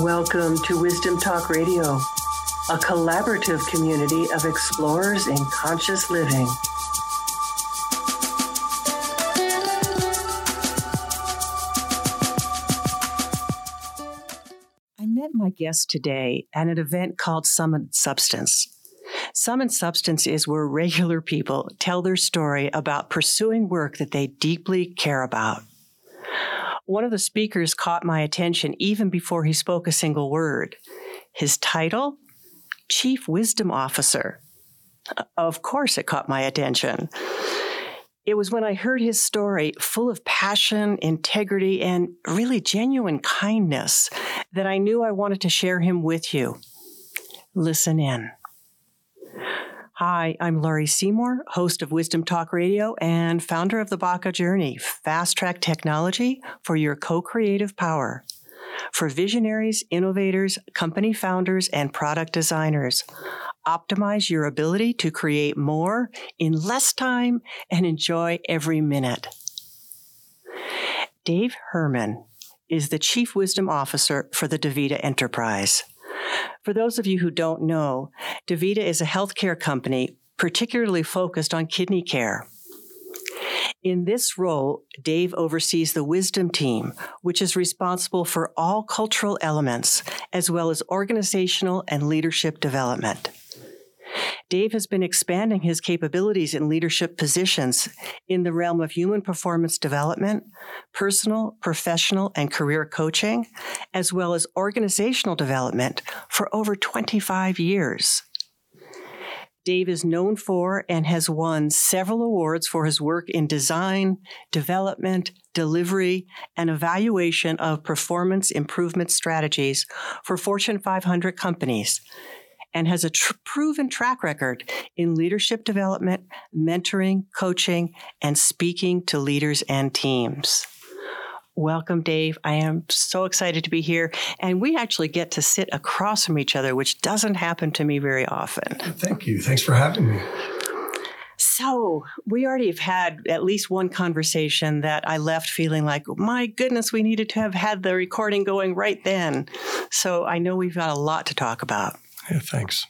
Welcome to Wisdom Talk Radio, a collaborative community of explorers in conscious living. I met my guest today at an event called Summit Substance. Summit Substance is where regular people tell their story about pursuing work that they deeply care about. One of the speakers caught my attention even before he spoke a single word. His title? Chief Wisdom Officer. Of course, it caught my attention. It was when I heard his story, full of passion, integrity, and really genuine kindness, that I knew I wanted to share him with you. Listen in. Hi, I'm Laurie Seymour, host of Wisdom Talk Radio and founder of the Baca Journey, fast track technology for your co creative power. For visionaries, innovators, company founders, and product designers, optimize your ability to create more in less time and enjoy every minute. Dave Herman is the Chief Wisdom Officer for the DaVita Enterprise. For those of you who don't know, DaVita is a healthcare company particularly focused on kidney care. In this role, Dave oversees the Wisdom team, which is responsible for all cultural elements, as well as organizational and leadership development. Dave has been expanding his capabilities in leadership positions in the realm of human performance development, personal, professional, and career coaching, as well as organizational development for over 25 years. Dave is known for and has won several awards for his work in design, development, delivery, and evaluation of performance improvement strategies for Fortune 500 companies, and has a tr- proven track record in leadership development, mentoring, coaching, and speaking to leaders and teams. Welcome, Dave. I am so excited to be here. And we actually get to sit across from each other, which doesn't happen to me very often. Thank you. Thanks for having me. So, we already have had at least one conversation that I left feeling like, my goodness, we needed to have had the recording going right then. So, I know we've got a lot to talk about. Yeah, thanks.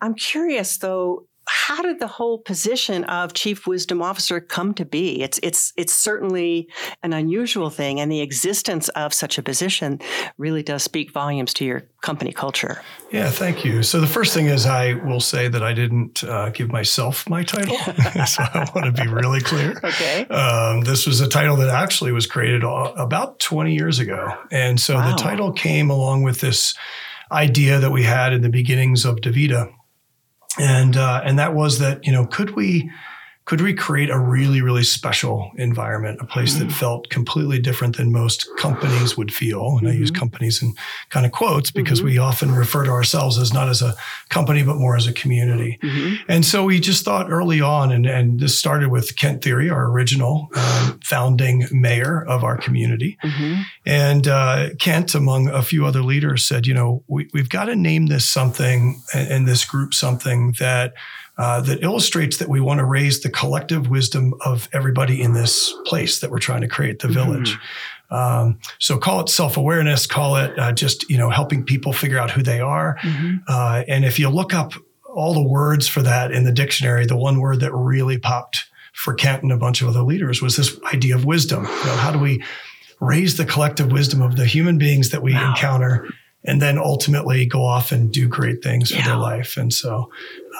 I'm curious though, how did the whole position of chief wisdom officer come to be? It's it's it's certainly an unusual thing, and the existence of such a position really does speak volumes to your company culture. Yeah, thank you. So the first thing is, I will say that I didn't uh, give myself my title, so I want to be really clear. Okay. Um, this was a title that actually was created about 20 years ago, and so wow. the title came along with this idea that we had in the beginnings of DaVita and uh, and that was that you know could we could we create a really really special environment a place mm-hmm. that felt completely different than most companies would feel and mm-hmm. i use mm-hmm. companies in kind of quotes because mm-hmm. we often refer to ourselves as not as a company but more as a community mm-hmm. and so we just thought early on and, and this started with kent Thiry, our original um, founding mayor of our community mm-hmm. and uh, kent among a few other leaders said you know we, we've got to name this something and this group something that uh, that illustrates that we want to raise the collective wisdom of everybody in this place that we're trying to create, the mm-hmm. village. Um, so call it self-awareness, call it uh, just you know helping people figure out who they are. Mm-hmm. Uh, and if you look up all the words for that in the dictionary, the one word that really popped for Kent and a bunch of other leaders was this idea of wisdom. You know, how do we raise the collective wisdom of the human beings that we wow. encounter and then ultimately go off and do great things yeah. for their life. And so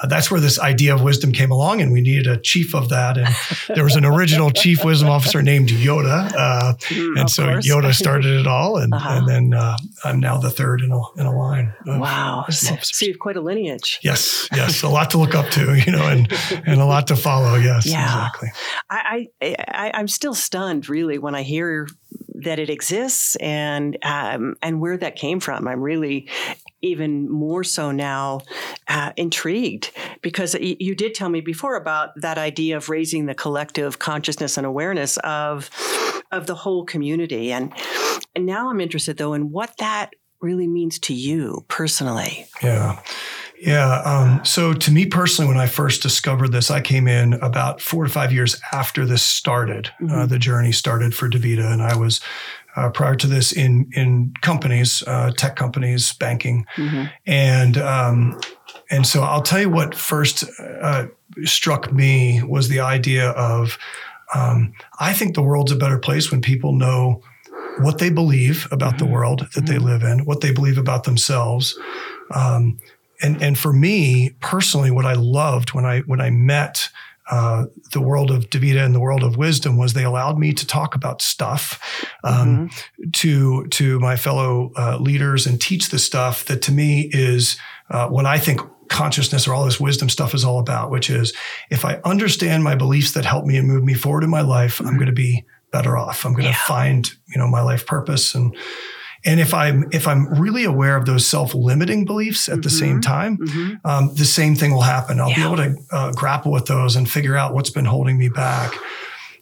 uh, that's where this idea of wisdom came along, and we needed a chief of that. And there was an original chief wisdom officer named Yoda, uh, mm, and so course. Yoda started it all, and, uh-huh. and then uh, I'm now the third in a in a line. Wow, so, so, you've quite a lineage. Yes, yes, a lot to look up to, you know, and and a lot to follow. Yes, yeah. exactly. I, I, I I'm still stunned, really, when I hear that it exists and um, and where that came from. I'm really even more so now uh, intrigued because you did tell me before about that idea of raising the collective consciousness and awareness of of the whole community and and now I'm interested though in what that really means to you personally. Yeah. Yeah. Um, so to me personally, when I first discovered this, I came in about four to five years after this started. Uh, mm-hmm. Uh, the journey started for DaVita, and I was uh, prior to this in in companies, uh, tech companies, banking, mm-hmm. and um, and so I'll tell you what first uh, struck me was the idea of um, I think the world's a better place when people know what they believe about mm-hmm. the world that mm-hmm. they live in, what they believe about themselves. Um, and and for me personally, what I loved when I when I met uh, the world of DaVita and the world of wisdom was they allowed me to talk about stuff um, mm-hmm. to to my fellow uh, leaders and teach the stuff that to me is uh, what I think consciousness or all this wisdom stuff is all about, which is if I understand my beliefs that help me and move me forward in my life, mm-hmm. I'm going to be better off. I'm going to yeah. find you know my life purpose and and if I'm if I'm really aware of those self-limiting beliefs at mm-hmm. the same time, mm-hmm. um, the same thing will happen. I'll yeah. be able to uh, grapple with those and figure out what's been holding me back.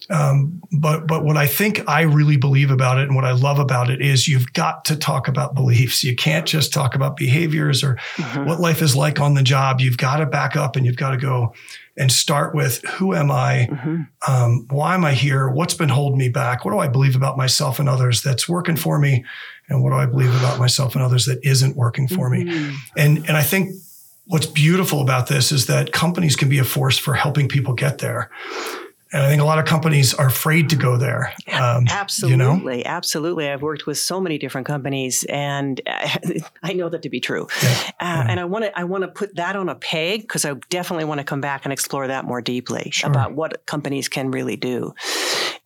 Um, but but what I think I really believe about it and what I love about it is you've got to talk about beliefs. You can't just talk about behaviors or mm-hmm. what life is like on the job. You've got to back up and you've got to go and start with who am I? Mm-hmm. Um, why am I here? What's been holding me back? What do I believe about myself and others that's working for me? And what do I believe about myself and others that isn't working for mm-hmm. me. And and I think what's beautiful about this is that companies can be a force for helping people get there. And I think a lot of companies are afraid to go there. Um, absolutely, you know? absolutely. I've worked with so many different companies, and I know that to be true. Yeah, uh, yeah. And I want to I want to put that on a peg because I definitely want to come back and explore that more deeply sure. about what companies can really do.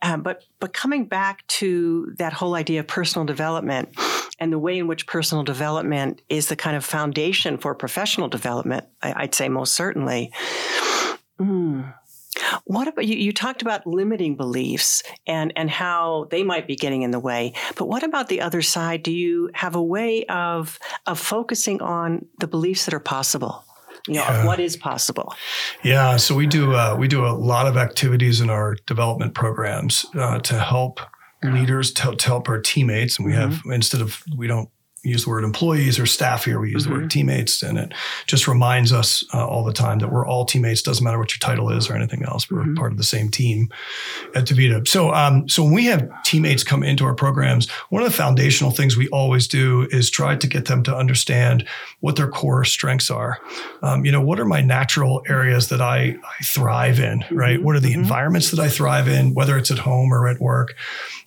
Um, but but coming back to that whole idea of personal development and the way in which personal development is the kind of foundation for professional development, I, would say most certainly. Mm. What about you? You talked about limiting beliefs and and how they might be getting in the way. But what about the other side? Do you have a way of of focusing on the beliefs that are possible? you know, yeah. what is possible. Yeah, so we do uh, we do a lot of activities in our development programs uh, to help leaders to, to, help our teammates, and we mm-hmm. have instead of we don't use the word employees or staff here. We use mm-hmm. the word mm-hmm. teammates, and it just reminds us uh, all the time that we're all teammates. Doesn't matter what your title is or anything else. We're mm-hmm. part of the same team at DaVita. So, um, so when we have teammates come into our programs, one of the foundational things we always do is try to get them to understand what their core strengths are. Um, you know, what are my natural areas that I, I thrive in? Right? Mm-hmm. What are the mm-hmm. environments that I thrive in, whether it's at home or at work?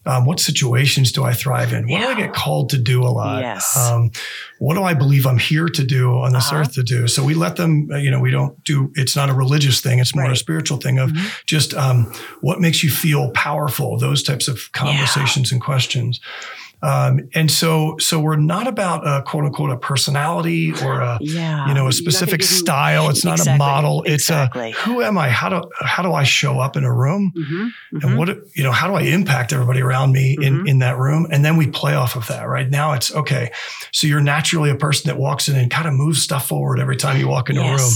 Um, what situations do I thrive in? What yeah. do I get called to do a lot? Yes. Um, what do I believe I'm here to do on this uh-huh. earth to do? So we let them, uh, you know, we don't do, it's not a religious thing. It's more right. a spiritual thing of mm-hmm. just um, what makes you feel powerful, those types of conversations yeah. and questions. Um, and so, so we're not about a quote unquote a personality or a yeah. you know a specific style. It's not a model. Exactly. It's a who am I? How do how do I show up in a room? Mm-hmm. Mm-hmm. And what you know? How do I impact everybody around me in mm-hmm. in that room? And then we play off of that. Right now, it's okay. So you're naturally a person that walks in and kind of moves stuff forward every time you walk into yes. a room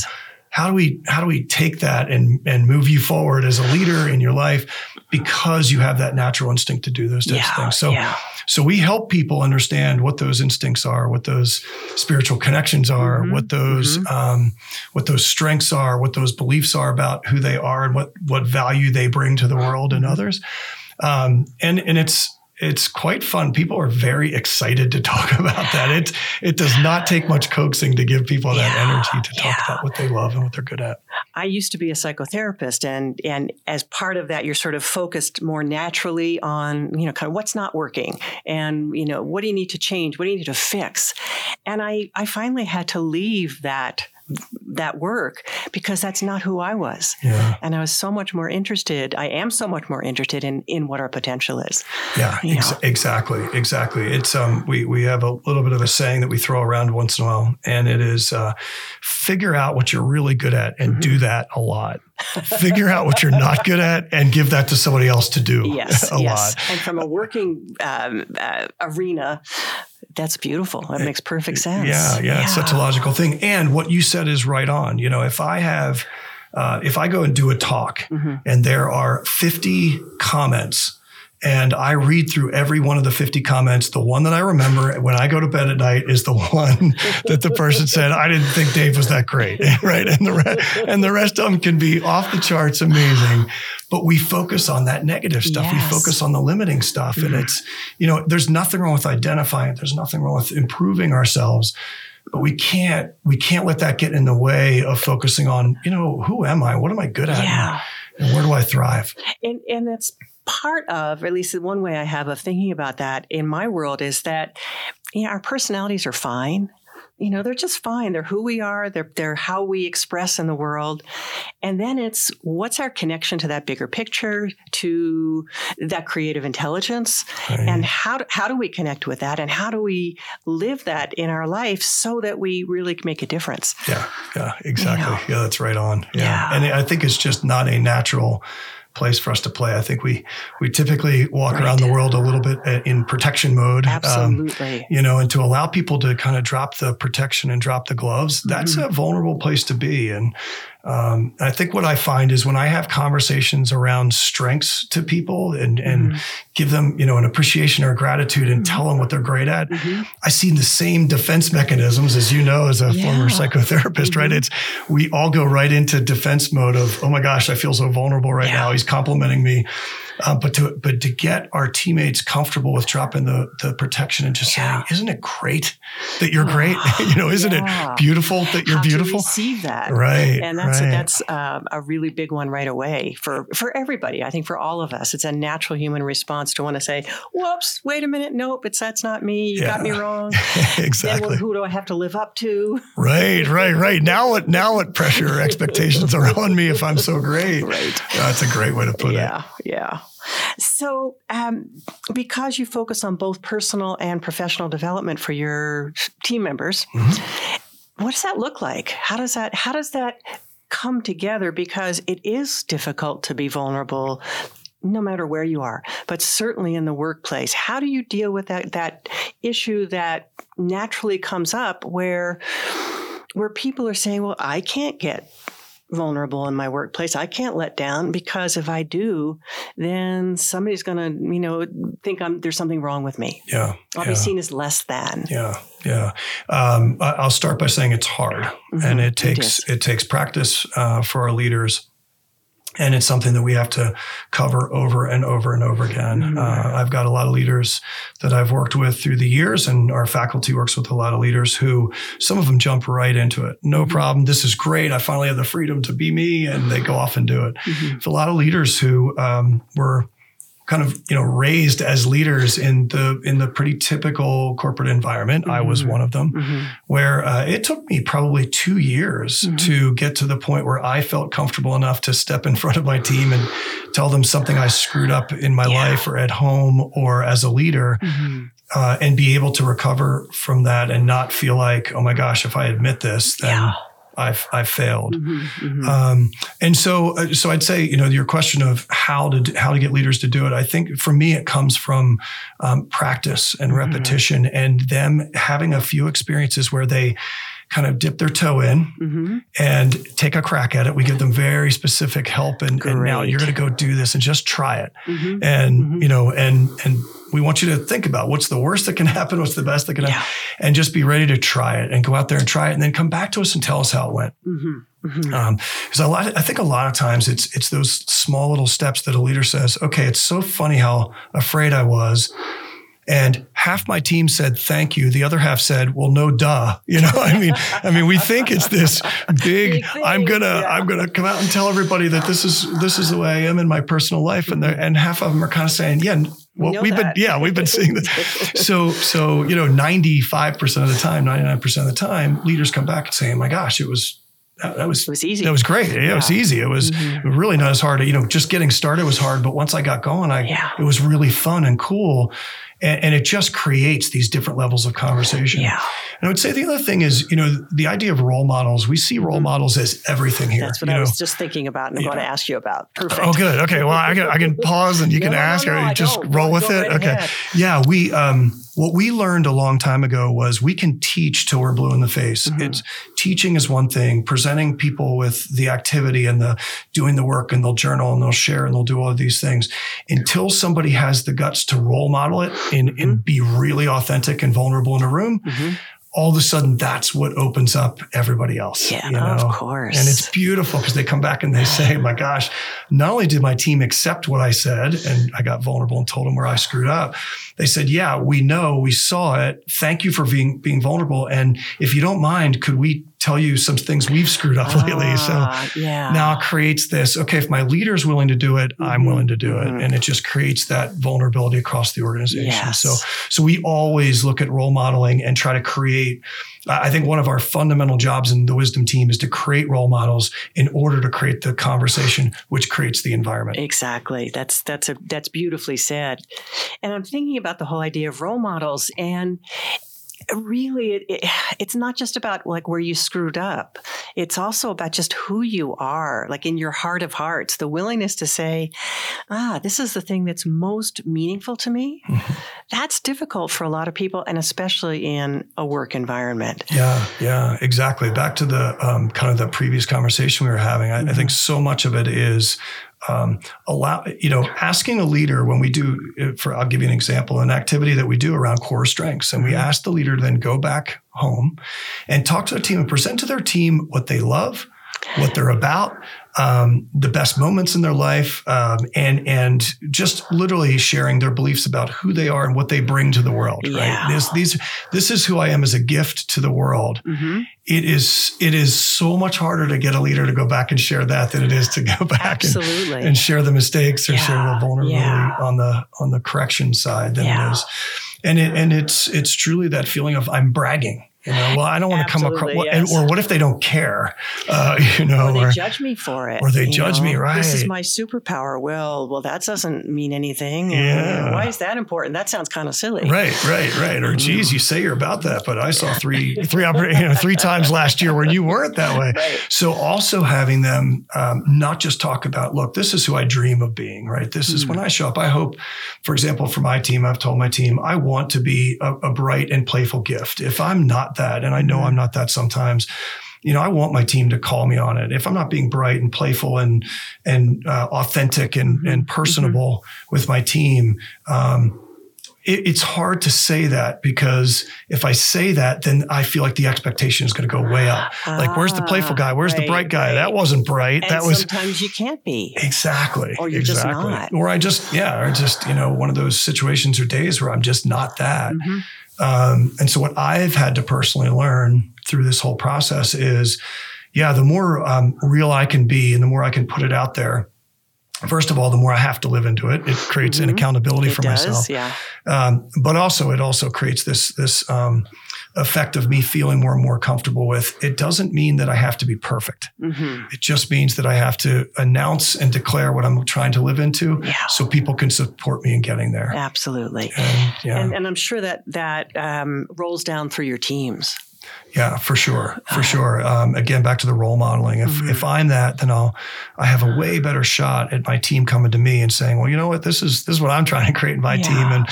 how do we how do we take that and and move you forward as a leader in your life because you have that natural instinct to do those types yeah, of things so yeah. So we help people understand what those instincts are, what those spiritual connections are, mm-hmm. what those mm-hmm. um, what those strengths are, what those beliefs are about who they are, and what what value they bring to the world and mm-hmm. others. Um, and and it's it's quite fun. People are very excited to talk about that. It it does not take much coaxing to give people that yeah, energy to talk yeah. about what they love and what they're good at. I used to be a psychotherapist, and and as part of that, you're sort of focused more naturally on you know kind of what's not working, and you know what do you need to change, what do you need to fix, and I I finally had to leave that that work because that's not who I was. Yeah. And I was so much more interested. I am so much more interested in in what our potential is. Yeah, ex- exactly, exactly. It's um we we have a little bit of a saying that we throw around once in a while, and it is uh, figure out what you're really good at and mm-hmm. do that a lot. figure out what you're not good at and give that to somebody else to do yes, a yes. lot. And from a working um, uh, arena, that's beautiful. That makes perfect sense. Yeah, yeah, yeah, it's such a logical thing. And what you said is right on. You know, if I have, uh, if I go and do a talk mm-hmm. and there are 50 comments and I read through every one of the 50 comments. The one that I remember when I go to bed at night is the one that the person said, I didn't think Dave was that great. right. And the, re- and the rest of them can be off the charts amazing. But we focus on that negative stuff. Yes. We focus on the limiting stuff. Mm-hmm. And it's, you know, there's nothing wrong with identifying. There's nothing wrong with improving ourselves but we can't we can't let that get in the way of focusing on you know who am i what am i good at yeah. and where do i thrive and and that's part of, at least one way I have of thinking about that in my world is that you know, our personalities are fine. You know, they're just fine. They're who we are. They're they're how we express in the world. And then it's what's our connection to that bigger picture, to that creative intelligence, right. and how do, how do we connect with that, and how do we live that in our life so that we really make a difference? Yeah, yeah, exactly. You know? Yeah, that's right on. Yeah. yeah, and I think it's just not a natural place for us to play. I think we we typically walk right. around the world a little bit uh, in protection mode. Um, Absolutely. Um, you know, and to allow people to kind of drop the protection and drop the gloves, that's mm-hmm. a vulnerable place to be. And um, I think what I find is when I have conversations around strengths to people and, and mm-hmm. give them, you know, an appreciation or gratitude and mm-hmm. tell them what they're great at, mm-hmm. I see the same defense mechanisms as you know, as a yeah. former psychotherapist, right? Mm-hmm. It's we all go right into defense mode of, oh my gosh, I feel so vulnerable right yeah. now. He's complimenting me. Uh, but to but to get our teammates comfortable with dropping the the protection and just yeah. saying, isn't it great that you're great? you know, isn't yeah. it beautiful that you're How beautiful? receive that, right? And that's right. A, that's uh, a really big one right away for for everybody. I think for all of us, it's a natural human response to want to say, "Whoops, wait a minute, nope, it's that's not me. You yeah. got me wrong." exactly. Then, who do I have to live up to? right, right, right. Now what? Now what pressure or expectations are on me if I'm so great? Right. That's a great way to put it. Yeah, yeah. So, um, because you focus on both personal and professional development for your team members, mm-hmm. what does that look like? How does that how does that come together? Because it is difficult to be vulnerable no matter where you are, but certainly in the workplace. How do you deal with that that issue that naturally comes up where where people are saying, "Well, I can't get vulnerable in my workplace. I can't let down because if I do, then somebody's going to, you know, think I'm there's something wrong with me. Yeah, I'll yeah. be seen as less than. Yeah, yeah. Um, I'll start by saying it's hard, mm-hmm. and it takes it, it takes practice uh, for our leaders and it's something that we have to cover over and over and over again. Mm-hmm. Uh, I've got a lot of leaders that I've worked with through the years, and our faculty works with a lot of leaders who some of them jump right into it. No mm-hmm. problem. This is great. I finally have the freedom to be me, and they go off and do it. Mm-hmm. a lot of leaders who um, were kind of you know raised as leaders in the in the pretty typical corporate environment. Mm-hmm. I was mm-hmm. one of them, mm-hmm. where uh, it took me probably two years mm-hmm. to get to the point where I felt comfortable enough to step in front of my team and tell them something I screwed up in my yeah. life or at home or as a leader. Mm-hmm. Uh, and be able to recover from that and not feel like, oh my gosh, if I admit this, then yeah I've I've failed. Mm-hmm, mm-hmm. Um, and so uh, so I'd say you know your question of how to how to get leaders to do it. I think for me it comes from um, practice and mm-hmm. repetition and them having a few experiences where they kind of dip their toe in mm-hmm. and take a crack at it. We give them very specific help and, and now you're going to go do this and just try it. Mm-hmm. And, mm-hmm. you know, and, and we want you to think about what's the worst that can happen, what's the best that can yeah. happen, and just be ready to try it and go out there and try it, and then come back to us and tell us how it went. Because mm-hmm. mm-hmm. um, a lot, I think a lot of times it's it's those small little steps that a leader says, "Okay, it's so funny how afraid I was." And half my team said thank you. The other half said, "Well, no, duh." You know, I mean, I mean, we think it's this big. I'm gonna, yeah. I'm gonna come out and tell everybody that this is this is the way I am in my personal life, and and half of them are kind of saying, "Yeah, well, we have been, yeah, we've been seeing this. so, so, you know, 95% of the time, 99% of the time, leaders come back and say, oh my gosh, it was, that, that was, it was easy. That was great. Yeah, yeah. It was easy. It was mm-hmm. really not as hard. You know, just getting started was hard, but once I got going, I, yeah. it was really fun and cool. And, and, it just creates these different levels of conversation. Yeah. And I would say the other thing is, you know, the idea of role models. We see role mm-hmm. models as everything here. That's what I know? was just thinking about, and I'm yeah. going to ask you about. Perfect. Oh, good. Okay. Well, I can I can pause and you no, can no, ask, no, or just roll with it. Right okay. Ahead. Yeah. We um what we learned a long time ago was we can teach till we're blue in the face. Mm-hmm. It's teaching is one thing, presenting people with the activity and the doing the work and they'll journal and they'll share and they'll do all of these things until somebody has the guts to role model it and, mm-hmm. and be really authentic and vulnerable in a room. Mm-hmm all of a sudden that's what opens up everybody else. Yeah, you know? of course. And it's beautiful because they come back and they say, my gosh, not only did my team accept what I said and I got vulnerable and told them where I screwed up, they said, yeah, we know, we saw it. Thank you for being, being vulnerable. And if you don't mind, could we tell you some things we've screwed up lately. So ah, yeah. now it creates this, okay, if my leader is willing to do it, mm-hmm. I'm willing to do mm-hmm. it. And it just creates that vulnerability across the organization. Yes. So, so we always look at role modeling and try to create, I think one of our fundamental jobs in the wisdom team is to create role models in order to create the conversation, which creates the environment. Exactly. That's, that's a, that's beautifully said. And I'm thinking about the whole idea of role models and really it, it, it's not just about like where you screwed up. It's also about just who you are like in your heart of hearts. The willingness to say ah this is the thing that's most meaningful to me. Mm-hmm. that's difficult for a lot of people and especially in a work environment. Yeah yeah exactly. Back to the um, kind of the previous conversation we were having I, mm-hmm. I think so much of it is um, allow you know asking a leader when we do for I'll give you an example an activity that we do around core strengths and we mm-hmm. ask the leader to then go back home and talk to their team and present to their team what they love what they're about um, the best moments in their life, um, and and just literally sharing their beliefs about who they are and what they bring to the world. Yeah. Right? This these this is who I am as a gift to the world. Mm-hmm. It is it is so much harder to get a leader to go back and share that than it is to go back and, and, share the mistakes or yeah. share the vulnerability yeah. on the on the correction side than it is. And it, and it's it's truly that feeling of I'm bragging you know, well, I don't want to come across, yes. or what if they don't care? Uh, you know, or they or, judge me for it, or they judge know? me, right? This is my superpower. Well, well, that doesn't mean anything. Yeah. Why is that important? That sounds kind of silly. Right, right, right. Or, geez, you say you're about that, but I saw three, three, you know, three times last year where you weren't that way. Right. So also having them um, not just talk about, look, this is who I dream of being. Right. This is mm when I show up. I hope, for example, for my team, I've told my team, I want to be a, a bright and playful gift. If I'm not that, and I know I'm not that sometimes, you know, I want my team to call me on it. If I'm not being bright and playful and and uh, authentic and and mm-hmm. personable mm-hmm. with my team, um, it, it's hard to say that because if I say that, then I feel like the expectation is going to go way up. like, where's the playful guy? Where's right, the bright guy? Right. That wasn't bright. And that was sometimes you can't be exactly, or you're exactly. just not, or I just yeah, or just you know one of those situations or days where I'm just not that. Mm-hmm. Um, and so, what I've had to personally learn through this whole process is, yeah, the more um, real I can be and the more I can put it out there, first of all, the more I have to live into it. It creates mm-hmm. an accountability it for does, myself. Yeah. Um, but also, it also creates this this um, effect of me feeling more and more comfortable with. It doesn't mean that I have to be perfect. Mm-hmm. It just means that I have to announce and declare what I'm trying to live into, yeah. so people can support me in getting there. Absolutely. And, yeah. and, and I'm sure that that um, rolls down through your teams. Yeah, for sure, for sure. Um, again, back to the role modeling. If mm-hmm. if I'm that, then I'll I have a way better shot at my team coming to me and saying, well, you know what, this is this is what I'm trying to create in my yeah. team, and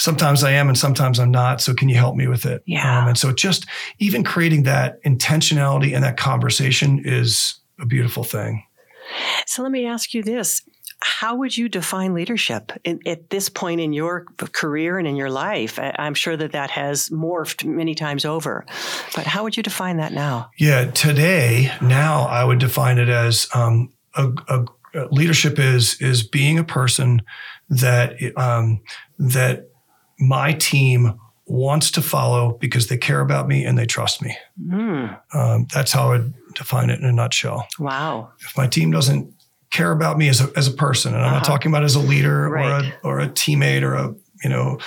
sometimes I am and sometimes I'm not. So can you help me with it? Yeah. Um, and so just even creating that intentionality and that conversation is a beautiful thing. So let me ask you this how would you define leadership in, at this point in your career and in your life? I, am sure that that has morphed many times over, but how would you define that now? Yeah, today, now I would define it as um, a, a, leadership is is being a person that um, that my team wants to follow because they care about me and they trust me. Mm. Um, that's how I define it in a nutshell. Wow. If my team doesn't care about me as a, as a person. And I'm uh-huh. not talking about as a leader right. or a, or a teammate or a, you know,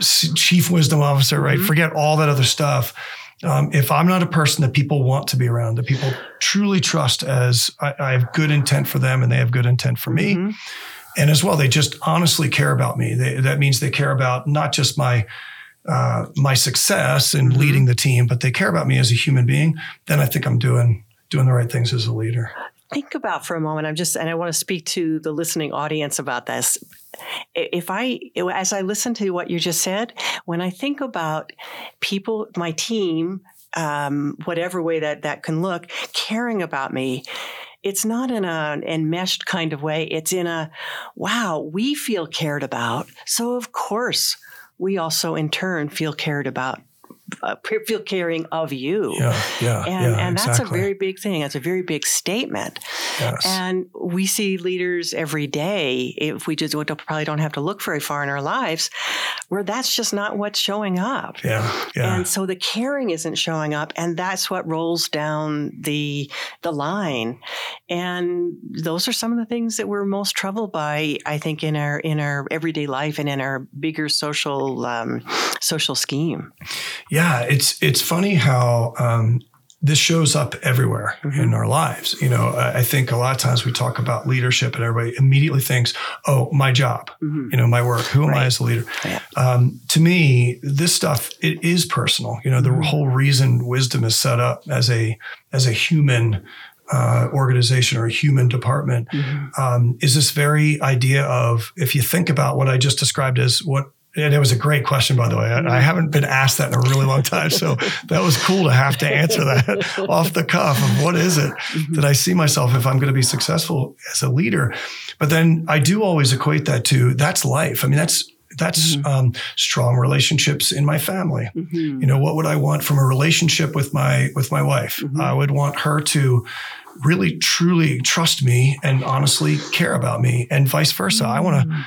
chief wisdom officer, right? Mm-hmm. Forget all that other stuff. Um, if I'm not a person that people want to be around, that people truly trust as I, I have good intent for them and they have good intent for me, mm-hmm. And as well, they just honestly care about me. They, that means they care about not just my uh, my success in mm-hmm. leading the team, but they care about me as a human being. Then I think I'm doing doing the right things as a leader. Think about for a moment. I'm just, and I want to speak to the listening audience about this. If I, as I listen to what you just said, when I think about people, my team, um, whatever way that that can look, caring about me it's not in a enmeshed kind of way. It's in a, wow, we feel cared about. So of course, we also in turn feel cared about uh, feel caring of you. Yeah, yeah, and, yeah, and that's exactly. a very big thing. That's a very big statement. Yes. And we see leaders every day. If we just we probably don't have to look very far in our lives, where that's just not what's showing up. Yeah, yeah. And so the caring isn't showing up, and that's what rolls down the the line. And those are some of the things that we're most troubled by, I think, in our in our everyday life and in our bigger social um, social scheme. Yeah, it's it's funny how um, this shows up everywhere mm-hmm. in our lives. You know, I think a lot of times we talk about leadership and everybody immediately thinks, oh, my job, mm-hmm. you know, my work. Who am right. I as a leader? Yeah. Um, to me, this stuff, it is personal. You know, the mm-hmm. whole reason wisdom is set up as a, as a human uh, organization or a human department mm-hmm. um, is this very idea of if you think about what I just described as what and it was a great question, by the way. I, I, haven't been asked that in a really long time. So that was cool to have to answer that off the cuff of what is it mm-hmm. that I see myself if I'm going to be successful as a leader. But then I do always equate that to that's life. I mean, that's that's mm-hmm. um, strong relationships in my family. Mm-hmm. You know, what would I want from a relationship with my with my wife? Mm-hmm. I would want her to really truly trust me and honestly care about me and vice versa. I want to mm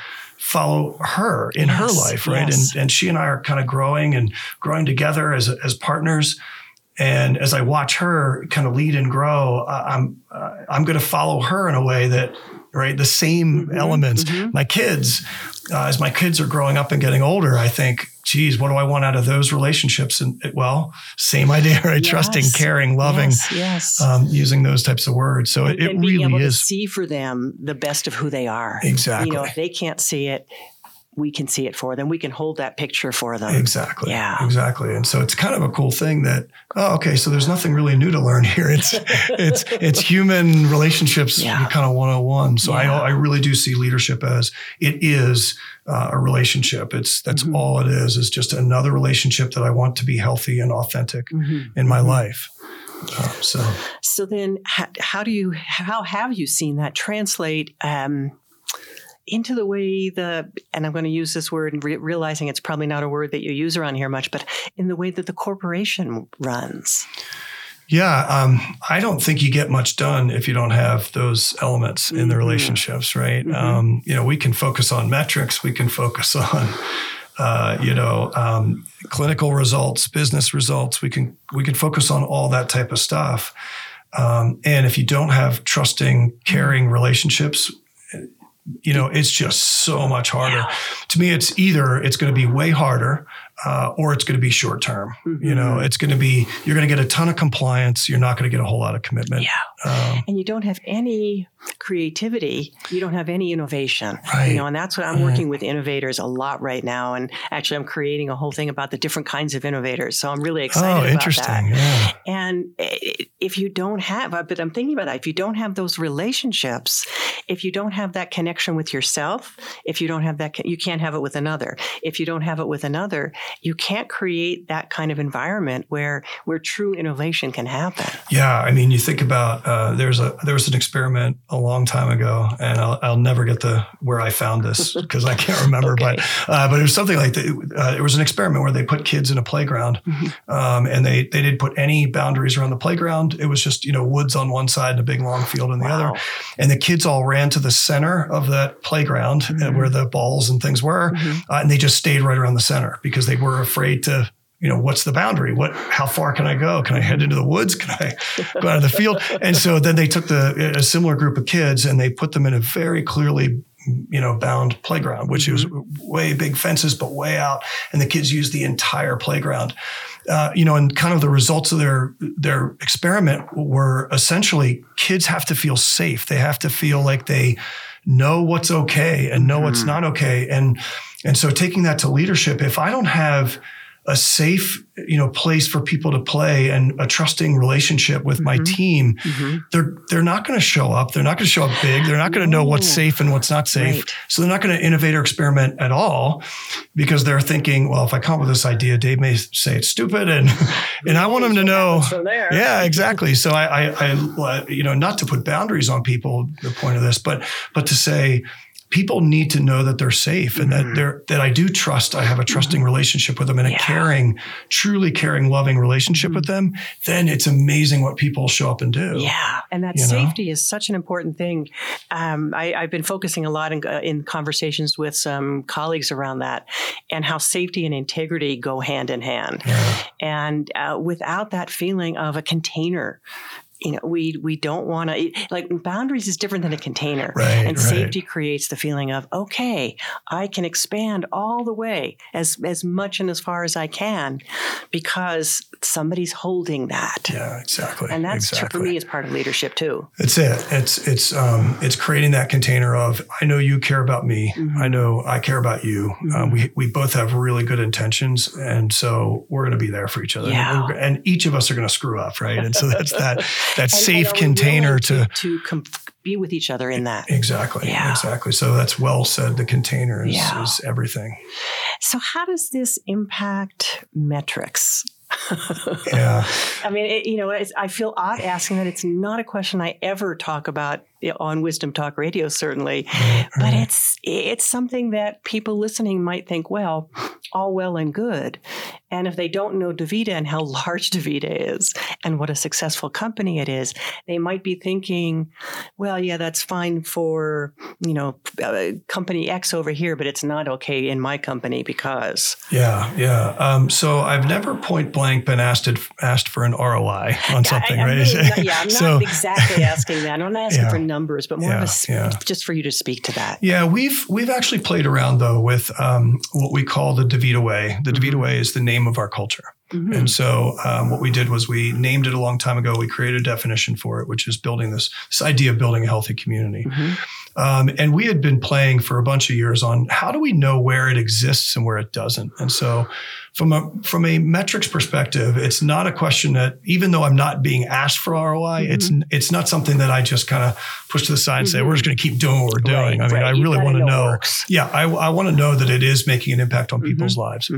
follow her in yes, her life, right? Yes. And and she and I are kind of growing and growing together as as partners. And as I watch her kind of lead and grow, uh, I'm uh, I'm going to follow her in a way that right the same mm-hmm, elements. Mm-hmm. My kids, uh, as my kids are growing up and getting older, I think geez, what do I want out of those relationships? And well, same idea, right? Yes. Trusting, caring, loving, yes, yes. Um, using those types of words. So and, it, it and really able is. To see for them the best of who they are. Exactly. You know, if they can't see it, we can see it for them. We can hold that picture for them. Exactly. Yeah. Exactly. And so it's kind of a cool thing that oh, okay, so there's nothing really new to learn here. It's it's it's human relationships yeah. kind of 101. So yeah. I I really do see leadership as it is uh, a relationship. It's that's mm-hmm. all it is. It's just another relationship that I want to be healthy and authentic mm-hmm. in my mm-hmm. life. Uh, so, so then, how, how, do you how have you seen that translate um, into the way the and I'm going to use this word re- realizing it's probably not a word that you use around here much, but in the way that the corporation runs? Yeah, um, I don't think you get much done if you don't have those elements in the mm-hmm. relationships, right? Mm-hmm. Um, you know, we can focus on metrics, we can focus on, uh, you know, um, clinical results, business results. We can we can focus on all that type of stuff. Um, and if you don't have trusting, caring relationships, you know, it's just so much harder. Yeah. To me, it's either it's going to be way harder uh, or it's going to be short term. Mm-hmm. You know, it's going to be you're going to get a ton of compliance. You're not going to get a whole lot of commitment. Yeah, um, and you don't have any creativity. You don't have any innovation. Right. You know, and that's what I'm working with innovators a lot right now. And actually, I'm creating a whole thing about the different kinds of innovators. So I'm really excited. Oh, interesting. Yeah. And if you don't have, but I'm thinking about that. If you don't have those relationships, if you don't have that connection with yourself, if you don't have that, you can't have it with another. If you don't have it with another, you can't create that kind of environment where where true innovation can happen. Yeah, I mean, you think about uh, there's a there was an experiment a long time ago, and I'll, I'll never get the where I found this because I can't remember, okay. but uh, but it was something like that. Uh, it was an experiment where they put kids in a playground, mm-hmm. um, and they they didn't put any boundaries around the playground. It was just you know woods on one side and a big long field on the wow. other, and the kids all ran to the center of that playground uh, mm-hmm. where the balls and things were, mm-hmm. Uh, and they just stayed right around the center because they were afraid to you know what's the boundary what how far can i go can i head into the woods can i go out of the field and so then they took the a similar group of kids and they put them in a very clearly you know bound playground which mm-hmm. was way big fences but way out and the kids used the entire playground uh, you know and kind of the results of their their experiment were essentially kids have to feel safe they have to feel like they know what's okay and know mm-hmm. what's not okay. And and so taking that to leadership, if I don't have a safe, you know, place for people to play and a trusting relationship with mm-hmm. my team, mm-hmm. they're they're not going to show up. They're not going to show up big. They're not going to know what's safe and what's not safe. Right. So they're not going to innovate or experiment at all because they're thinking, well, if I come up with this idea, Dave may say it's stupid, and and I want them to know. Yeah, exactly. So I, I, I, you know, not to put boundaries on people. The point of this, but but to say people need to know that they're safe and mm-hmm. that they're that I do trust. I have a trusting mm-hmm. relationship with them and yeah. a caring, truly caring, loving relationship mm-hmm. with them. Then it's amazing what people show up and do. Yeah, and that safety know? is such an important thing. Um, I, have been focusing a lot in, uh, in conversations with some colleagues around that, and how safety and integrity go hand in hand. Yeah. And uh, without that feeling of a container you know we we don't want to like boundaries is different than a container right, and right. safety creates the feeling of okay i can expand all the way as as much and as far as i can because somebody's holding that yeah exactly and that's exactly. for me is part of leadership too it's it it's it's um it's creating that container of i know you care about me mm-hmm. i know i care about you mm-hmm. um, we we both have really good intentions and so we're going to be there for each other yeah. and, and each of us are going to screw up right and so that's that that and, safe and container to to com- be with each other in that. Exactly. Yeah. Exactly. So that's well said. The container is, yeah. is everything. So how does this impact metrics? yeah. I mean, it, you know, I feel odd asking that. It's not a question I ever talk about on Wisdom Talk Radio, certainly, right, but it's it's something that people listening might think, well, all well and good, and if they don't know DaVita and how large DaVita is and what a successful company it is, they might be thinking, well, yeah, that's fine for you know uh, company X over here, but it's not okay in my company because. Yeah, yeah. Um, so I've never point blank been asked asked for an ROI on something, I, right? Not, yeah, I'm not so, exactly asking that. I'm not asking yeah. for numbers, but more yeah, of a yeah. just for you to speak to that. Yeah, we've we've actually played around though with um, what we call the DaVita Way. The mm-hmm. DaVita Way is the name of our culture. Mm-hmm. And so um, what we did was we named it a long time ago. We created a definition for it, which is building this, this idea of building a healthy community. Mm-hmm. Um, and we had been playing for a bunch of years on how do we know where it exists and where it doesn't. And so from a from a metrics perspective, it's not a question that even though I'm not being asked for ROI, mm-hmm. it's it's not something that I just kind of push to the side and say we're just going to keep doing what we're doing. Right, I mean, right. I really want to know. know yeah, I, I want to know that it is making an impact on people's mm-hmm. lives.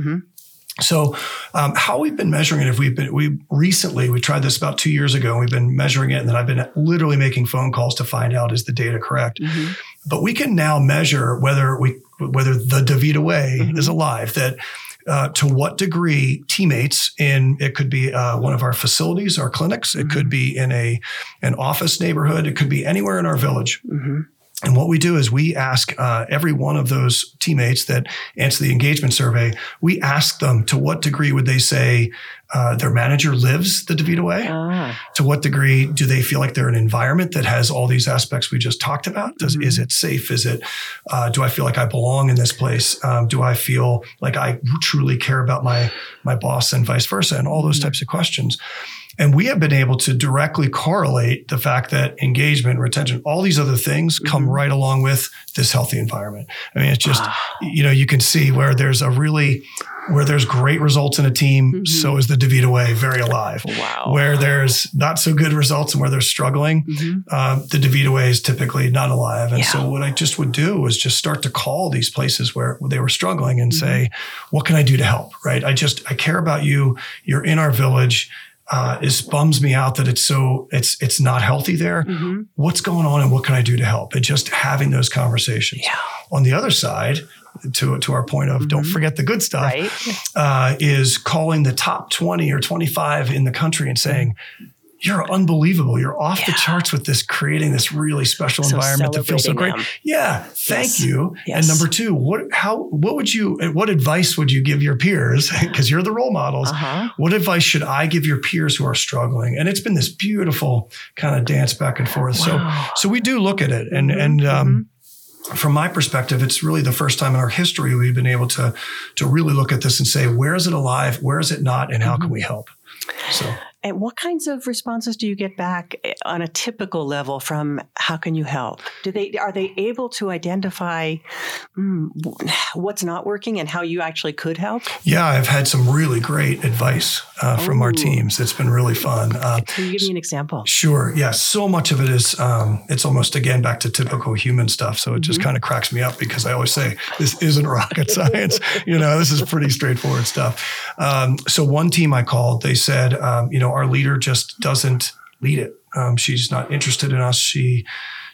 Mm-hmm. So, um, how we've been measuring it, if we've been, we recently, we tried this about two years ago, and we've been measuring it, and then I've been literally making phone calls to find out is the data correct. Mm-hmm. But we can now measure whether we, whether the DaVita way mm-hmm. is alive, that uh, to what degree teammates in it could be uh, one of our facilities, our clinics, it mm-hmm. could be in a an office neighborhood, it could be anywhere in our village. And what we do is we ask uh, every one of those teammates that answer the engagement survey, we ask them to what degree would they say uh, their manager lives the DaVita way? Ah. To what degree do they feel like they're an environment that has all these aspects we just talked about? Does, mm-hmm. Is it safe? Is it, uh, do I feel like I belong in this place? Um, do I feel like I truly care about my, my boss and vice versa? And all those mm-hmm. types of questions. And we have been able to directly correlate the fact that engagement, retention, all these other things mm-hmm. come right along with this healthy environment. I mean, it's just, ah. you know, you can see where there's a really, where there's great results in a team, mm-hmm. so is the DaVita way very alive. Wow. Where there's not so good results and where they're struggling, mm-hmm. uh, the DaVita way is typically not alive. And yeah. so what I just would do was just start to call these places where they were struggling and mm-hmm. say, what can I do to help? Right. I just, I care about you. You're in our village uh, is bums me out that it's so it's it's not healthy there. Mm-hmm. What's going on and what can I do to help? And just having those conversations. Yeah. On the other side, to to our point of mm-hmm. don't forget the good stuff, right. uh, is calling the top twenty or twenty five in the country and saying, you're unbelievable. You're off yeah. the charts with this, creating this really special so environment that feels so great. Them. Yeah, thank yes. you. Yes. And number two, what how what would you what advice would you give your peers? Because you're the role models. Uh-huh. What advice should I give your peers who are struggling? And it's been this beautiful kind of dance back and forth. Wow. So so we do look at it, and mm-hmm. and um, mm-hmm from my perspective, it's really the first time in our history we've been able to to really look at this and say, where is it alive, where is it not, and how mm-hmm. can we help? So And what kinds of responses do you get back eh, on a typical level from how can you help? Do they are they able to identify mm, what's not working and how you actually could help? Yeah, I've had some really great advice uh, from our teams. It's been really fun. Uh, can you give me an example? Sure. Yeah. So much of it is um, it's almost again back to typical human stuff. So it mm-hmm. just kind of cracks me up because I always say this isn't rocket science. you know, this is pretty straightforward stuff. Um, so one team I called, they said, um, you know, our leader just doesn't lead it. Um, she's not interested in us. She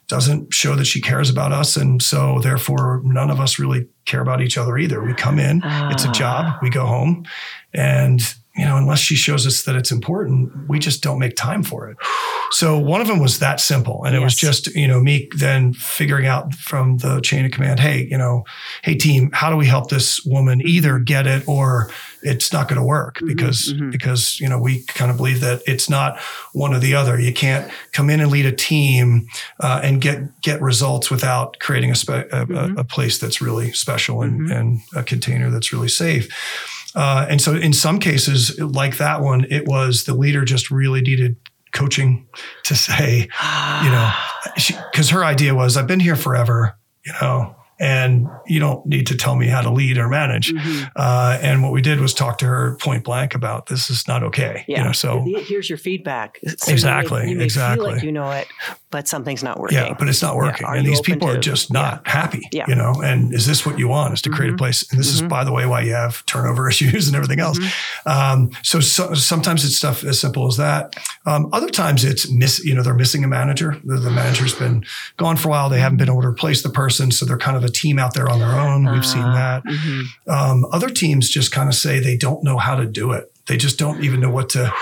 doesn't show that she cares about us. And so therefore none of us really care about each other either. We come in, it's a job, ah. we go home and you know, unless she shows us that it's important, we just don't make time for it. So one of them was that simple. And it yes. was just, you know, me then figuring out from the chain of command, hey, you know, hey team, how do we help this woman either get it or it's not going to work mm-hmm, because, mm-hmm. because, you know, we kind of believe that it's not one or the other. You can't come in and lead a team uh, and get, get results without creating a, spe- a, mm-hmm. a, a, place that's really special and, mm-hmm. and a container that's really safe. Uh, and so in some cases, like that one, it was the leader just really needed coaching to say, you know, because her idea was, I've been here forever, you know, and you don't need to tell me how to lead or manage. Mm-hmm. Uh, and what we did was talk to her point blank about this is not okay. Yeah. You know, so here's your feedback. So exactly. You may, you may exactly. Like you know it, but something's not working. Yeah, but it's not working. Yeah. And these people to, are just not yeah. happy. Yeah. You know, and is this what you want? Is to create mm-hmm. a place? And this mm-hmm. is, by the way, why you have turnover issues and everything else. Mm-hmm. Um, so, so, sometimes it's stuff as simple as that. Um, other times it's miss. You know, they're missing a manager. The, the, manager's been gone for a while. They haven't been able to replace the person, so they're kind of a team out there on their own. We've uh, seen that. Mm-hmm. Um, other teams just kind of say they don't know how to do it. They just don't even know what to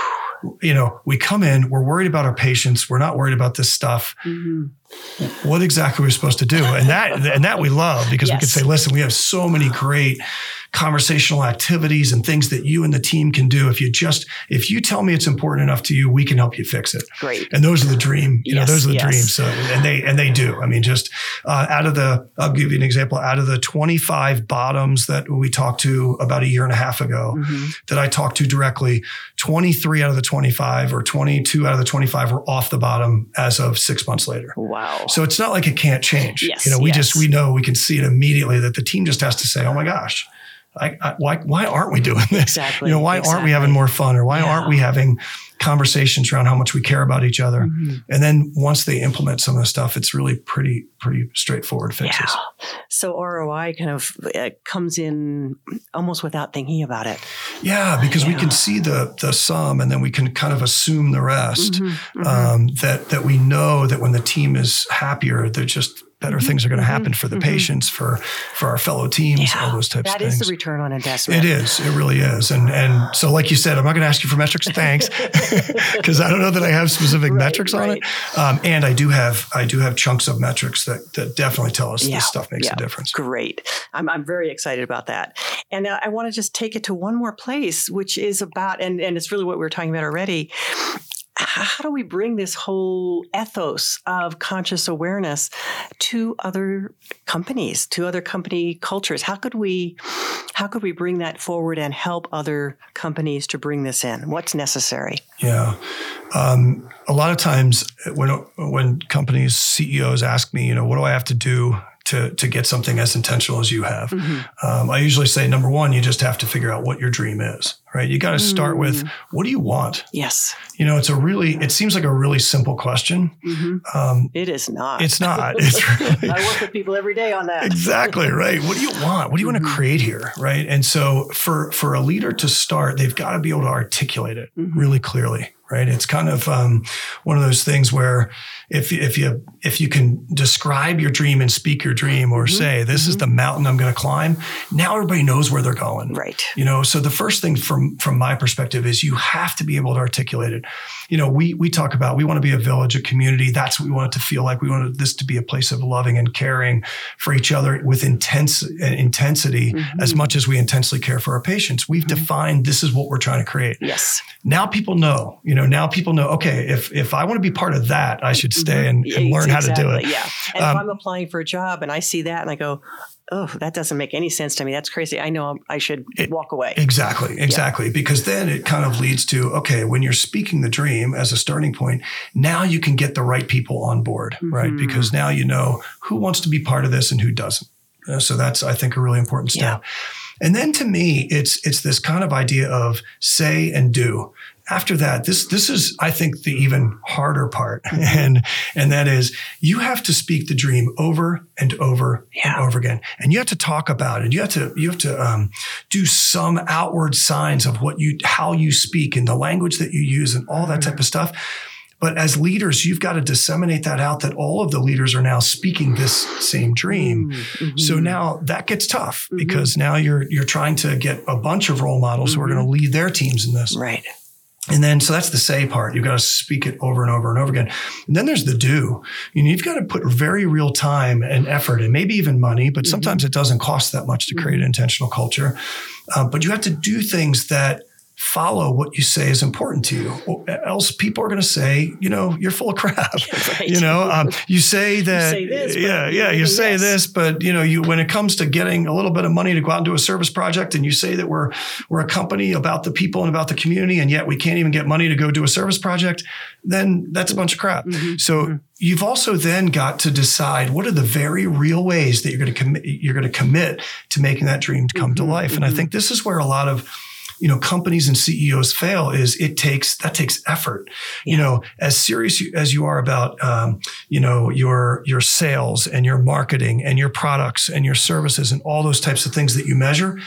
you know, we come in, we're worried about our patients, we're not worried about this stuff. Mm-hmm. What exactly are we supposed to do? And that and that we love because yes. we can say, listen, we have so many great conversational activities and things that you and the team can do. If you just, if you tell me it's important enough to you, we can help you fix it. Great. And those are the dream, you yes, know, those are the yes. dreams. So, and they, and they do. I mean, just uh, out of the, I'll give you an example, out of the 25 bottoms that we talked to about a year and a half ago mm-hmm. that I talked to directly, 23 out of the 25 or 22 out of the 25 were off the bottom as of six months later. Wow. So it's not like it can't change. Yes, you know, we yes. just, we know we can see it immediately that the team just has to say, oh my gosh, I, I, why why aren't we doing this? Exactly. You know, why exactly. aren't we having more fun, or why yeah. aren't we having conversations around how much we care about each other? Mm-hmm. And then once they implement some of the stuff, it's really pretty pretty straightforward fixes. Yeah. So ROI kind of uh, comes in almost without thinking about it. Yeah, because yeah. we can see the the sum, and then we can kind of assume the rest. Mm-hmm. Mm-hmm. Um, that that we know that when the team is happier, they're just better things are going to happen mm-hmm. for the mm-hmm. patients, for for our fellow teams, yeah, all those types of things. That is the return on investment. It is. It really is. And and so, like you said, I'm not going to ask you for metrics. Thanks, because I don't know that I have specific right, metrics on right. it. Um, and I do have I do have chunks of metrics that that definitely tell us yeah, this stuff makes yeah, a difference. Great. I'm I'm very excited about that. And uh, I want to just take it to one more place, which is about and and it's really what we were talking about already how do we bring this whole ethos of conscious awareness to other companies to other company cultures? How could we how could we bring that forward and help other companies to bring this in? What's necessary? Yeah. Um, a lot of times when when companies ceos ask me you know what do i have to do to to get something as intentional as you have. Mm-hmm. Um, I usually say number one, you just have to figure out what your dream is. Right? You got to start mm. with what do you want? Yes. You know, it's a really it seems like a really simple question. Mm-hmm. Um, it is not. It's not. It's really, I work with people every day on that. exactly right. What do you want? What do you mm-hmm. want to create here? Right? And so for for a leader to start, they've got to be able to articulate it mm-hmm. really clearly right? It's kind of um, one of those things where if if you if you can describe your dream and speak your dream, or mm-hmm. say this mm-hmm. is the mountain I'm going to climb, now everybody knows where they're going, right? You know, so the first thing from from my perspective is you have to be able to articulate it. You know, we we talk about we want to be a village, a community. That's what we want it to feel like. We want this to be a place of loving and caring for each other with intense uh, intensity mm-hmm. as much as we intensely care for our patients. We've mm-hmm. defined this is what we're trying to create. Yes. Now people know. You know, now people know. Okay, if if I want to be part of that, I should stay mm-hmm. and, and learn exactly, how to do it. Yeah. And um, if I'm applying for a job and I see that and I go, oh, that doesn't make any sense to me. That's crazy. I know I should it, walk away. Exactly, exactly. Yeah. Because then it kind of leads to okay, when you're speaking the dream as a starting point, now you can get the right people on board, mm-hmm. right? Because now you know who wants to be part of this and who doesn't. Uh, so that's I think a really important step. Yeah. And then to me, it's it's this kind of idea of say and do. After that, this this is I think the even harder part, mm-hmm. and and that is you have to speak the dream over and over yeah. and over again, and you have to talk about it. You have to you have to um, do some outward signs of what you how you speak and the language that you use and all that type of stuff but as leaders, you've got to disseminate that out that all of the leaders are now speaking this same dream. Mm-hmm. So now that gets tough mm-hmm. because now you're you're trying to get a bunch of role models mm-hmm. who are going to mm-hmm. lead their teams in this. Right. And then, so that's the say part. You've got to speak it over and over and over again. And then there's the do. You know, you've got to put very real time and effort and maybe even money, but mm-hmm. sometimes it doesn't cost that much to create an intentional culture. Uh, but you have to do things that follow what you say is important to you. Else people are going to say, you know, you're full of crap. Right. You know, um, you say that, you say this, yeah, yeah, you say this. this, but you know, you when it comes to getting a little bit of money to go out and do a service project, and you say that we're we're a company about the people and about the community, and yet we can't even get money to go do a service project, then that's a bunch of crap. Mm-hmm. So. Mm-hmm. You've also then got to decide what are the very real ways that you're going to commit. You're going to commit to making that dream come mm-hmm. to life, and I mm-hmm. think this is where a lot of you know companies and CEOs fail is it takes that takes effort. Yeah. You know, as serious as you are about um, you know your your sales and your marketing and your products and your services and all those types of things that you measure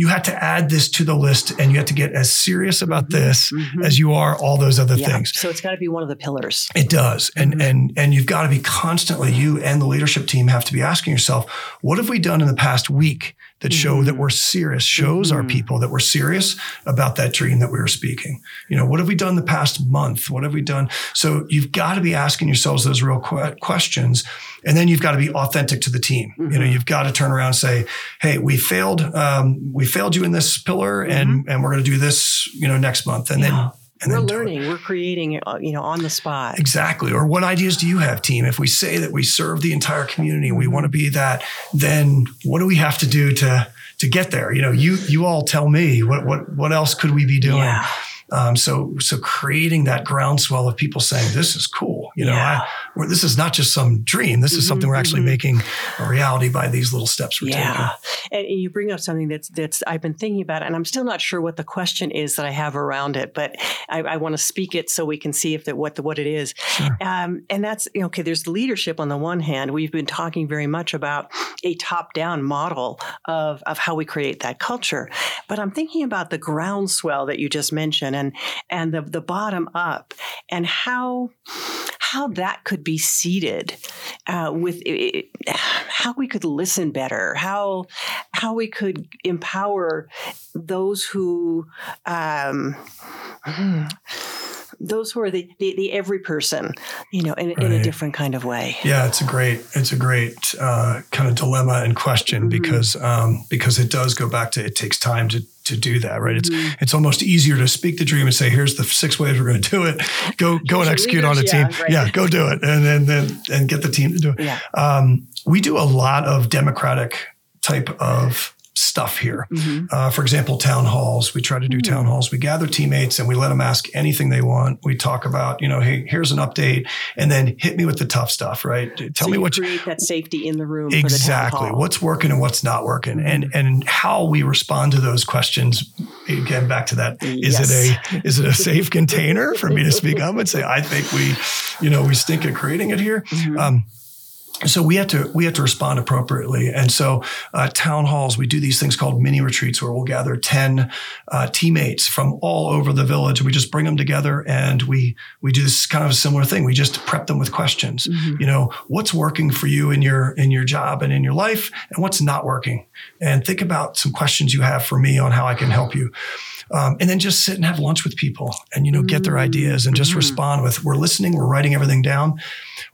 you had to add this to the list and you had to get as serious about mm-hmm. this mm-hmm. as you are all those other yeah. things. So it's got to be one of the pillars. It does. And mm-hmm. and and you've got to be constantly you and the leadership team have to be asking yourself, what have we done in the past week that show mm-hmm. that we're serious, shows mm-hmm. our people that we're serious about that dream that we were speaking. You know, what have we done the past month? What have we done? So you've got to be asking yourselves those real qu- questions. And then you've got to be authentic to the team. Mm-hmm. You know, mm-hmm. you've got to turn around and say, Hey, we failed, um, we failed you in this pillar and, mm-hmm. and we're going to do this, you know, next month. And yeah. then and we're learning, we're creating, uh, you know, on the spot. Exactly. Or what ideas do you have, team? If we say that we serve the entire community and we want to be that, then what do we have to do to to get there? You know, you you all tell me what what what else could we be doing? Yeah. Um, so so creating that groundswell of people saying this is cool. You know, yeah. I, this is not just some dream. This is mm-hmm, something we're actually mm-hmm. making a reality by these little steps we're yeah. taking. And you bring up something that's that's I've been thinking about, and I'm still not sure what the question is that I have around it, but I, I want to speak it so we can see if that what the, what it is. Sure. Um, and that's okay. There's leadership on the one hand. We've been talking very much about a top down model of of how we create that culture, but I'm thinking about the groundswell that you just mentioned and and the, the bottom up and how how that could be seeded uh, with it, how we could listen better, how how we could empower those who um, those who are the, the, the every person, you know, in, right. in, a different kind of way. Yeah, it's a great it's a great uh, kind of dilemma and question mm-hmm. because um, because it does go back to it takes time to to do that, right? It's mm-hmm. it's almost easier to speak the dream and say, "Here's the six ways we're going to do it. Go go and execute leaders, on a team. Yeah, right. yeah, go do it, and then then and get the team to do it." Yeah. Um, we do a lot of democratic type of stuff here. Mm-hmm. Uh, for example, town halls. We try to do mm-hmm. town halls. We gather teammates and we let them ask anything they want. We talk about, you know, hey, here's an update, and then hit me with the tough stuff, right? Tell so me what create you, that safety in the room. Exactly. The what's working and what's not working, mm-hmm. and and how we respond to those questions. Again, back to that. Is yes. it a is it a safe container for me to speak up and say I think we, you know, we stink at creating it here. Mm-hmm. Um, so we have to we have to respond appropriately. And so uh, town halls we do these things called mini retreats where we'll gather 10 uh, teammates from all over the village. We just bring them together and we we do this kind of a similar thing. We just prep them with questions. Mm-hmm. you know what's working for you in your in your job and in your life and what's not working? And think about some questions you have for me on how i can help you um, and then just sit and have lunch with people and you know get their ideas and just mm-hmm. respond with we're listening we're writing everything down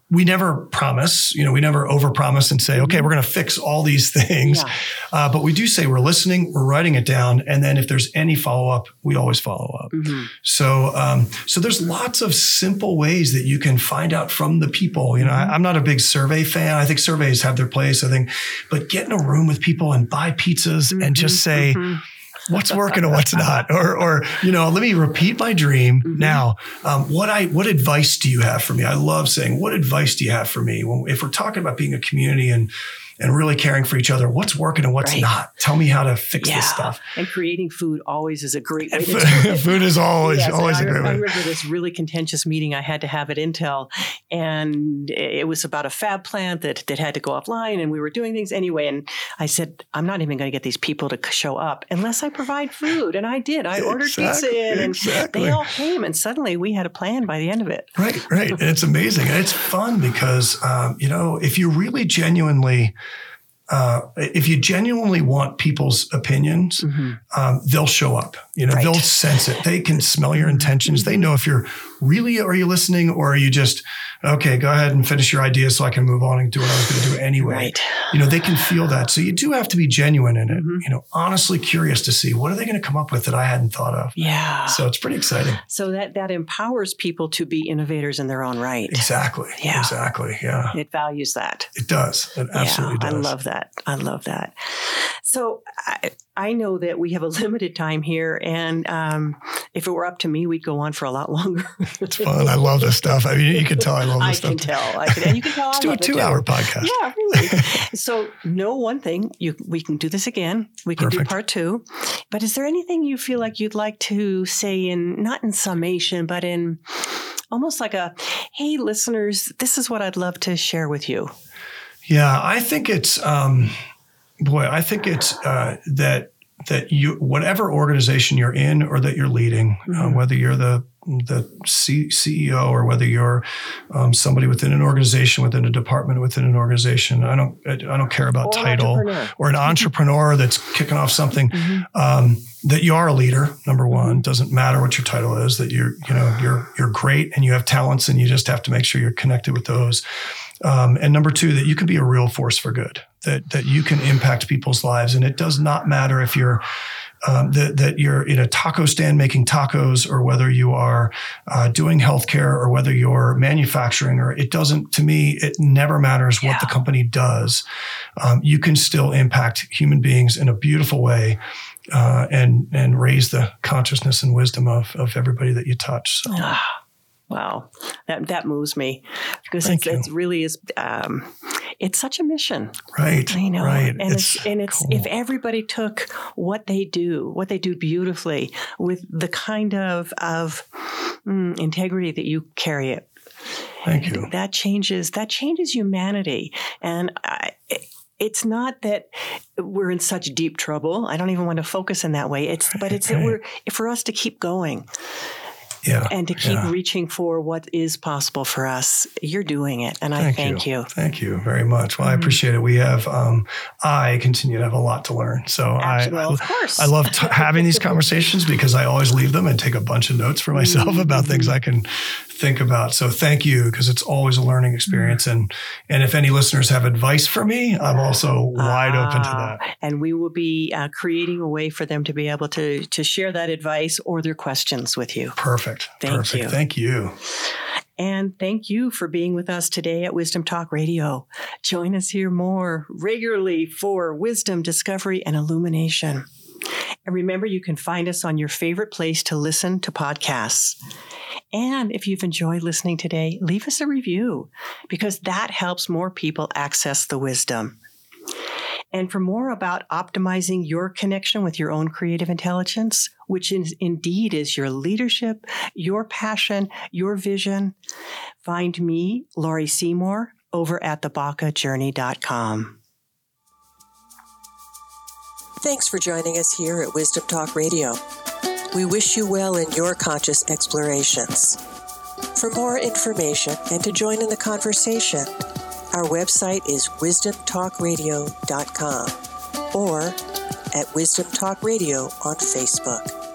we never promise, you know, we never overpromise and say, okay, we're going to fix all these things. Yeah. Uh, but we do say we're listening, we're writing it down, and then if there's any follow up, we always follow up. Mm-hmm. So, um, so there's lots of simple ways that you can find out from the people. You know, mm-hmm. I, am not a big survey fan. I think surveys have their place. I think, but get in a room with people and buy pizzas mm-hmm. and just say mm-hmm what's working and what's not? Or or you know let me repeat my dream mm-hmm. now. Um, what i what advice do you have for me? I love saying what advice do you have for me when, if we're talking about being a community and and really caring for each other. What's working and what's right. not? Tell me how to fix yeah. this stuff. And creating food always is a great way. To food is always yes, always I, a great way. I remember this really contentious meeting I had to have at Intel, and it was about a fab plant that that had to go offline, and we were doing things anyway. And I said, I'm not even going to get these people to show up unless I provide food, and I did. I ordered exactly, pizza in, and exactly. they all came, and suddenly we had a plan by the end of it. Right, right, and it's amazing, and it's fun because um, you know if you really genuinely uh, if you genuinely want people's opinions, mm-hmm. um, they'll show up. You know, right. they'll sense it. They can smell your intentions. They know if you're really are you listening or are you just okay go ahead and finish your idea so i can move on and do what i was going to do anyway. Right. you know they can feel that. So you do have to be genuine in it mm-hmm. you know honestly curious to see what are they going to come up with that i hadn't thought of. Yeah. So it's pretty exciting. So that that empowers people to be innovators in their own right. Exactly. Yeah. Exactly. Yeah. It values that. It does. It absolutely yeah, does. i love that. I love that. So I, I know that we have a limited time here, and um, if it were up to me, we'd go on for a lot longer. it's fun. I love this stuff. I mean, you can tell I love this I stuff. Can tell, I can tell. You can tell. Let's do a two-hour podcast. Yeah, really. so, know one thing: you we can do this again. We can Perfect. do part two. But is there anything you feel like you'd like to say in not in summation, but in almost like a, "Hey, listeners, this is what I'd love to share with you." Yeah, I think it's. Um, boy, I think it's uh, that that you whatever organization you're in or that you're leading, uh, mm-hmm. uh, whether you're the the C- CEO or whether you're um, somebody within an organization, within a department, within an organization. I don't I don't care about or title or an entrepreneur that's kicking off something. Mm-hmm. Um, that you are a leader. Number one, doesn't matter what your title is. That you're you know you're you're great and you have talents and you just have to make sure you're connected with those. Um, and number two, that you can be a real force for good, that, that you can impact people's lives. And it does not matter if you're, um, that, that you're in a taco stand making tacos or whether you are uh, doing healthcare or whether you're manufacturing or it doesn't to me it never matters yeah. what the company does um, you can still impact human beings in a beautiful way uh, and and raise the consciousness and wisdom of, of everybody that you touch so. Wow, that that moves me because it's, it really is. Um, it's such a mission, right? You know, right. and it's, it's and it's cool. if everybody took what they do, what they do beautifully, with the kind of of mm, integrity that you carry it. Thank you. That changes. That changes humanity, and I, it's not that we're in such deep trouble. I don't even want to focus in that way. It's but it's right. that we're for us to keep going yeah, and to keep yeah. reaching for what is possible for us. You're doing it, and thank I thank you. you. Thank you very much. Well, mm-hmm. I appreciate it. We have, um, I continue to have a lot to learn. So I, well, of course. I love t- having these conversations because I always leave them and take a bunch of notes for myself mm-hmm. about things I can think about. So thank you because it's always a learning experience. Mm-hmm. And and if any listeners have advice for me, I'm also wide open to that. Ah, and we will be uh, creating a way for them to be able to to share that advice or their questions with you. Perfect. Thank Perfect. you. Thank you. And thank you for being with us today at Wisdom Talk Radio. Join us here more regularly for wisdom, discovery, and illumination. And remember, you can find us on your favorite place to listen to podcasts. And if you've enjoyed listening today, leave us a review because that helps more people access the wisdom. And for more about optimizing your connection with your own creative intelligence, which is indeed is your leadership, your passion, your vision, find me, Laurie Seymour, over at thebacajourney.com. Thanks for joining us here at Wisdom Talk Radio. We wish you well in your conscious explorations. For more information and to join in the conversation, our website is wisdomtalkradio.com or at Wisdom Talk Radio on Facebook.